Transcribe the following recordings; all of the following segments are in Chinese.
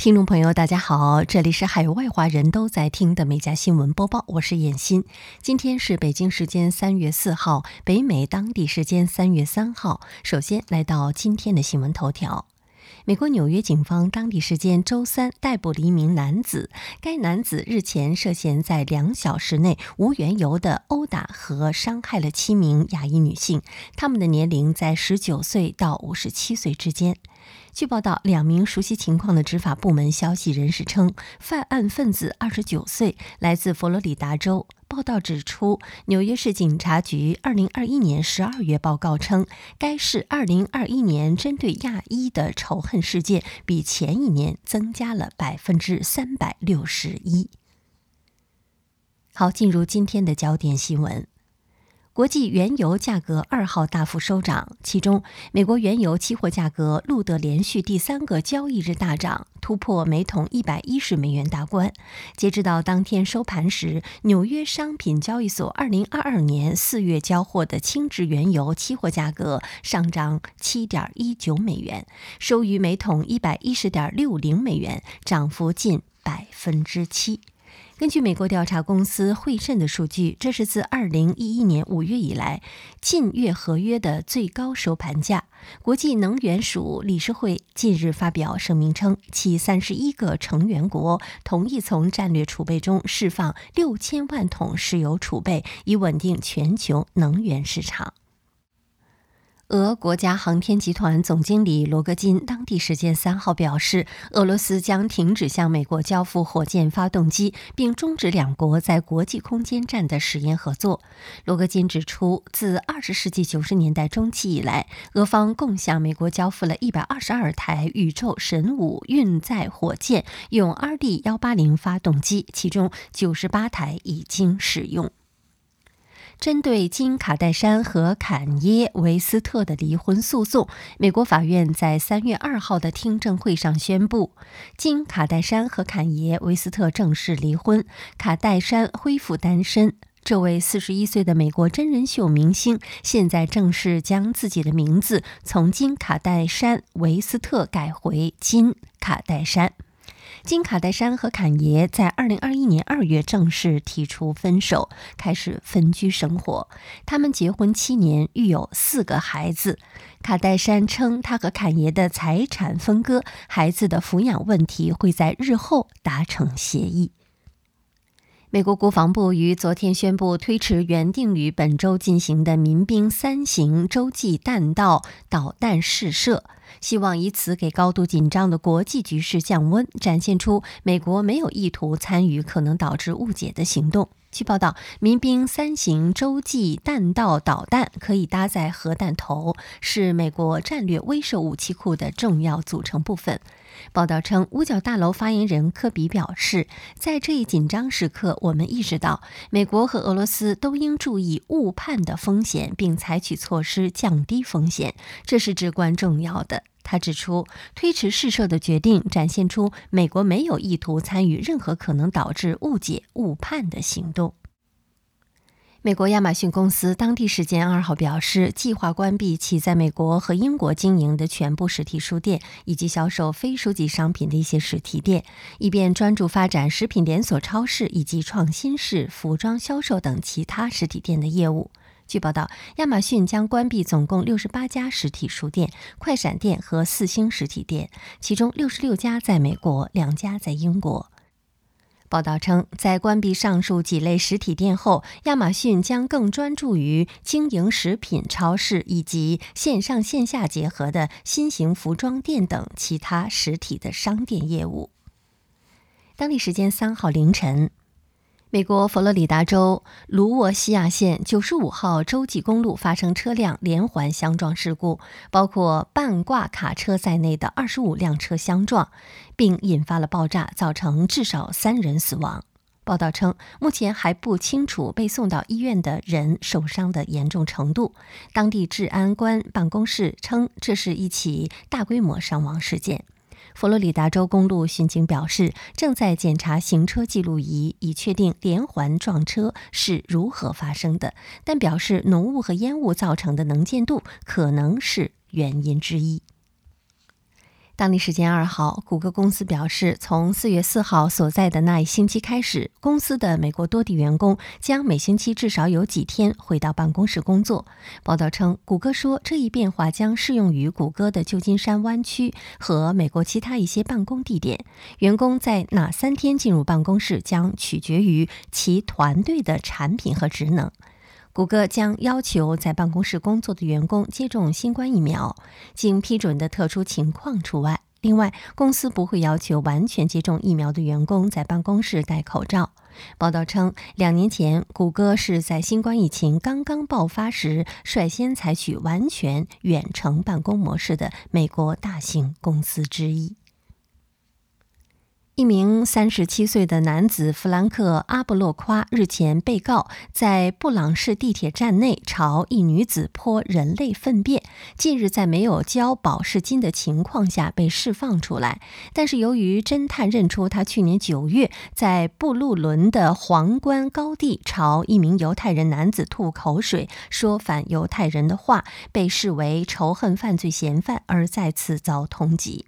听众朋友，大家好，这里是海外华人都在听的《美家新闻播报》，我是燕欣。今天是北京时间三月四号，北美当地时间三月三号。首先来到今天的新闻头条。美国纽约警方当地时间周三逮捕了一名男子。该男子日前涉嫌在两小时内无缘由的殴打和伤害了七名亚裔女性，他们的年龄在十九岁到五十七岁之间。据报道，两名熟悉情况的执法部门消息人士称，犯案分子二十九岁，来自佛罗里达州。报道指出，纽约市警察局二零二一年十二月报告称，该市二零二一年针对亚裔的仇恨事件比前一年增加了百分之三百六十一。好，进入今天的焦点新闻。国际原油价格二号大幅收涨，其中美国原油期货价格录得连续第三个交易日大涨，突破每桶一百一十美元大关。截止到当天收盘时，纽约商品交易所二零二二年四月交货的轻质原油期货价格上涨七点一九美元，收于每桶一百一十点六零美元，涨幅近百分之七。根据美国调查公司惠慎的数据，这是自2011年5月以来近月合约的最高收盘价。国际能源署理事会近日发表声明称，其31个成员国同意从战略储备中释放6000万桶石油储备，以稳定全球能源市场。俄国家航天集团总经理罗戈金当地时间三号表示，俄罗斯将停止向美国交付火箭发动机，并终止两国在国际空间站的实验合作。罗戈金指出，自二十世纪九十年代中期以来，俄方共向美国交付了一百二十二台宇宙神五运载火箭，用 RD 幺八零发动机，其中九十八台已经使用。针对金卡戴珊和坎耶维斯特的离婚诉讼，美国法院在三月二号的听证会上宣布，金卡戴珊和坎耶维斯特正式离婚，卡戴珊恢复单身。这位四十一岁的美国真人秀明星现在正式将自己的名字从金卡戴珊维斯特改回金卡戴珊。金卡戴珊和坎爷在二零二一年二月正式提出分手，开始分居生活。他们结婚七年，育有四个孩子。卡戴珊称，她和坎爷的财产分割、孩子的抚养问题会在日后达成协议。美国国防部于昨天宣布推迟原定于本周进行的民兵三型洲际弹道导弹试射。希望以此给高度紧张的国际局势降温，展现出美国没有意图参与可能导致误解的行动。据报道，民兵三型洲际弹道导弹可以搭载核弹头，是美国战略威慑武器库的重要组成部分。报道称，五角大楼发言人科比表示，在这一紧张时刻，我们意识到美国和俄罗斯都应注意误判的风险，并采取措施降低风险，这是至关重要的。他指出，推迟试射的决定展现出美国没有意图参与任何可能导致误解、误判的行动。美国亚马逊公司当地时间二号表示，计划关闭其在美国和英国经营的全部实体书店以及销售非书籍商品的一些实体店，以便专注发展食品连锁超市以及创新式服装销售等其他实体店的业务。据报道，亚马逊将关闭总共六十八家实体书店、快闪店和四星实体店，其中六十六家在美国，两家在英国。报道称，在关闭上述几类实体店后，亚马逊将更专注于经营食品超市以及线上线下结合的新型服装店等其他实体的商店业务。当地时间三号凌晨。美国佛罗里达州卢沃西亚县九十五号洲际公路发生车辆连环相撞事故，包括半挂卡车在内的二十五辆车相撞，并引发了爆炸，造成至少三人死亡。报道称，目前还不清楚被送到医院的人受伤的严重程度。当地治安官办公室称，这是一起大规模伤亡事件。佛罗里达州公路巡警表示，正在检查行车记录仪，以确定连环撞车是如何发生的，但表示浓雾和烟雾造成的能见度可能是原因之一。当地时间二号，谷歌公司表示，从四月四号所在的那一星期开始，公司的美国多地员工将每星期至少有几天回到办公室工作。报道称，谷歌说这一变化将适用于谷歌的旧金山湾区和美国其他一些办公地点。员工在哪三天进入办公室将取决于其团队的产品和职能。谷歌将要求在办公室工作的员工接种新冠疫苗，经批准的特殊情况除外。另外，公司不会要求完全接种疫苗的员工在办公室戴口罩。报道称，两年前，谷歌是在新冠疫情刚刚爆发时率先采取完全远程办公模式的美国大型公司之一。一名三十七岁的男子弗兰克·阿布洛夸日前被告在布朗市地铁站内朝一女子泼人类粪便，近日在没有交保释金的情况下被释放出来。但是由于侦探认出他去年九月在布鲁伦的皇冠高地朝一名犹太人男子吐口水，说反犹太人的话，被视为仇恨犯罪嫌犯，而再次遭通缉。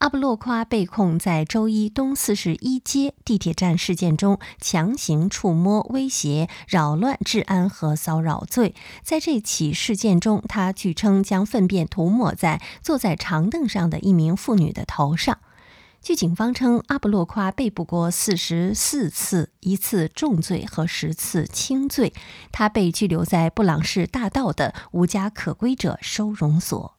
阿布洛夸被控在周一东四十一街地铁站事件中强行触摸、威胁、扰乱治安和骚扰罪。在这起事件中，他据称将粪便涂抹在坐在长凳上的一名妇女的头上。据警方称，阿布洛夸被捕过四十四次，一次重罪和十次轻罪。他被拘留在布朗市大道的无家可归者收容所。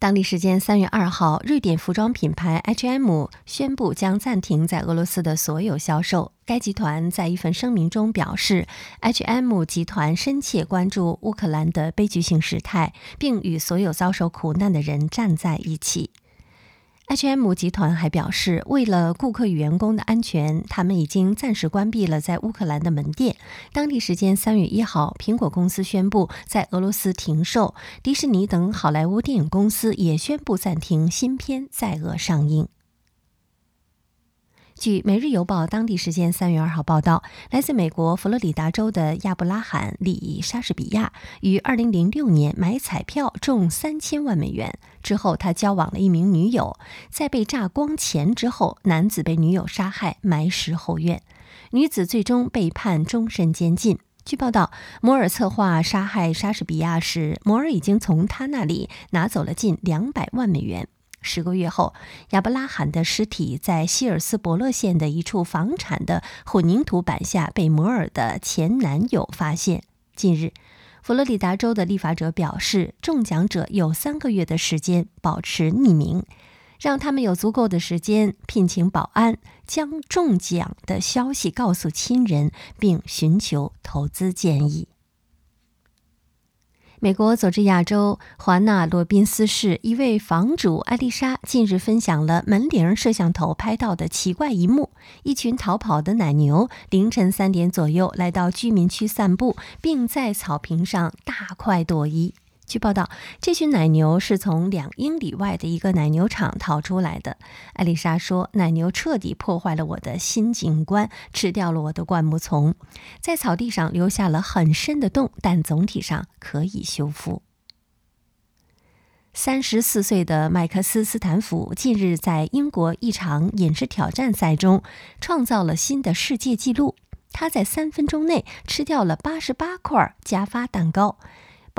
当地时间三月二号，瑞典服装品牌 H&M 宣布将暂停在俄罗斯的所有销售。该集团在一份声明中表示，H&M 集团深切关注乌克兰的悲剧性事态，并与所有遭受苦难的人站在一起。H&M 集团还表示，为了顾客与员工的安全，他们已经暂时关闭了在乌克兰的门店。当地时间三月一号，苹果公司宣布在俄罗斯停售，迪士尼等好莱坞电影公司也宣布暂停新片在俄上映。据《每日邮报》当地时间三月二号报道，来自美国佛罗里达州的亚布拉罕·里莎士比亚于二零零六年买彩票中三千万美元之后，他交往了一名女友。在被榨光钱之后，男子被女友杀害，埋尸后院。女子最终被判终身监禁。据报道，摩尔策划杀害莎士比亚时，摩尔已经从他那里拿走了近两百万美元。十个月后，亚伯拉罕的尸体在希尔斯伯勒县的一处房产的混凝土板下被摩尔的前男友发现。近日，佛罗里达州的立法者表示，中奖者有三个月的时间保持匿名，让他们有足够的时间聘请保安，将中奖的消息告诉亲人，并寻求投资建议。美国佐治亚州华纳罗宾斯市一位房主艾丽莎近日分享了门铃摄像头拍到的奇怪一幕：一群逃跑的奶牛凌晨三点左右来到居民区散步，并在草坪上大快朵颐。据报道，这群奶牛是从两英里外的一个奶牛场逃出来的。艾丽莎说：“奶牛彻底破坏了我的新景观，吃掉了我的灌木丛，在草地上留下了很深的洞，但总体上可以修复。”三十四岁的麦克斯·斯坦福近日在英国一场饮食挑战赛中创造了新的世界纪录，他在三分钟内吃掉了八十八块加发蛋糕。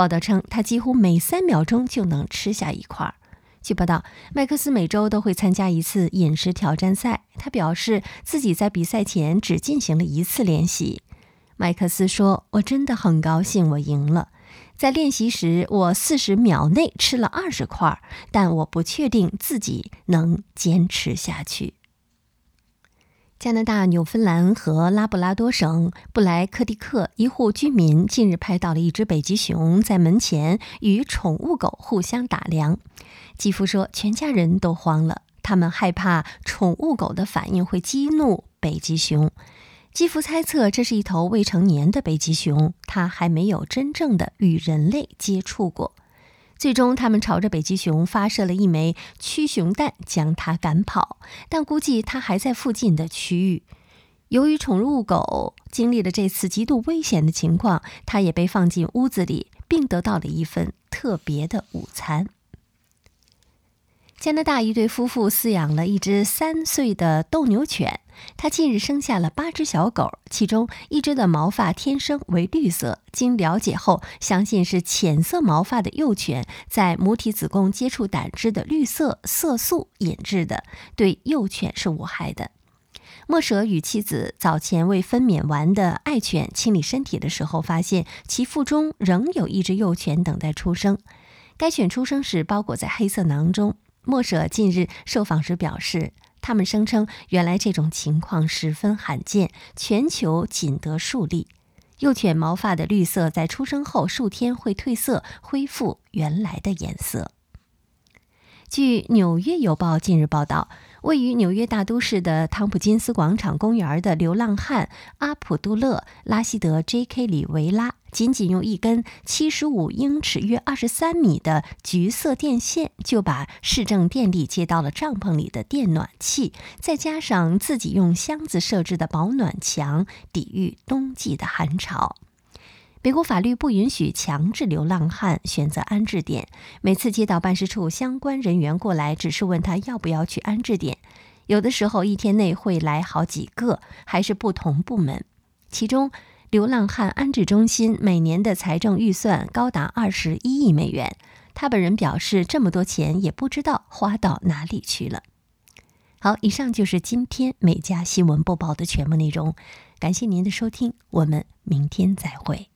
报道称，他几乎每三秒钟就能吃下一块。据报道，麦克斯每周都会参加一次饮食挑战赛。他表示自己在比赛前只进行了一次练习。麦克斯说：“我真的很高兴我赢了。在练习时，我四十秒内吃了二十块，但我不确定自己能坚持下去。”加拿大纽芬兰和拉布拉多省布莱克蒂克一户居民近日拍到了一只北极熊在门前与宠物狗互相打量。继父说，全家人都慌了，他们害怕宠物狗的反应会激怒北极熊。继父猜测这是一头未成年的北极熊，它还没有真正的与人类接触过。最终，他们朝着北极熊发射了一枚驱熊弹，将它赶跑。但估计它还在附近的区域。由于宠物狗经历了这次极度危险的情况，它也被放进屋子里，并得到了一份特别的午餐。加拿大一对夫妇饲养了一只三岁的斗牛犬，它近日生下了八只小狗，其中一只的毛发天生为绿色。经了解后，相信是浅色毛发的幼犬在母体子宫接触胆汁的绿色色素引致的，对幼犬是无害的。莫舍与妻子早前为分娩完的爱犬清理身体的时候，发现其腹中仍有一只幼犬等待出生。该犬出生时包裹在黑色囊中。莫舍近日受访时表示，他们声称原来这种情况十分罕见，全球仅得数例。幼犬毛发的绿色在出生后数天会褪色，恢复原来的颜色。据《纽约邮报》近日报道。位于纽约大都市的汤普金斯广场公园的流浪汉阿普杜勒·拉希德 ·J.K. 里维拉，仅仅用一根七十五英尺（约二十三米）的橘色电线，就把市政电力接到了帐篷里的电暖器，再加上自己用箱子设置的保暖墙，抵御冬季的寒潮。美国法律不允许强制流浪汉选择安置点。每次接到办事处相关人员过来，只是问他要不要去安置点。有的时候一天内会来好几个，还是不同部门。其中，流浪汉安置中心每年的财政预算高达二十一亿美元。他本人表示，这么多钱也不知道花到哪里去了。好，以上就是今天美家新闻播报的全部内容。感谢您的收听，我们明天再会。